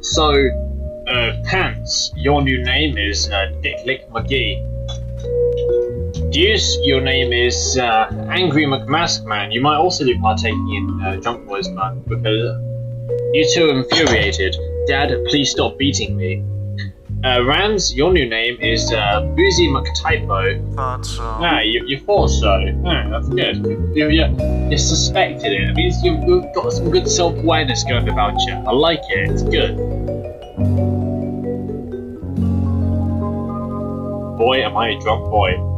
So, uh, Pants, your new name is uh, Dick Lick McGee. Deuce, your name is uh, Angry McMaskman. You might also be partaking in uh, Drunk Boys Month because you two are infuriated. Dad, please stop beating me. Uh, Rams, your new name is uh, Boozy McTypo. Thought so. Ah, you, you thought so. Ah, that's good. You, you, you suspected it. Means you've you've got some good self awareness going about you. I like it. It's good. Boy, am I a drunk boy.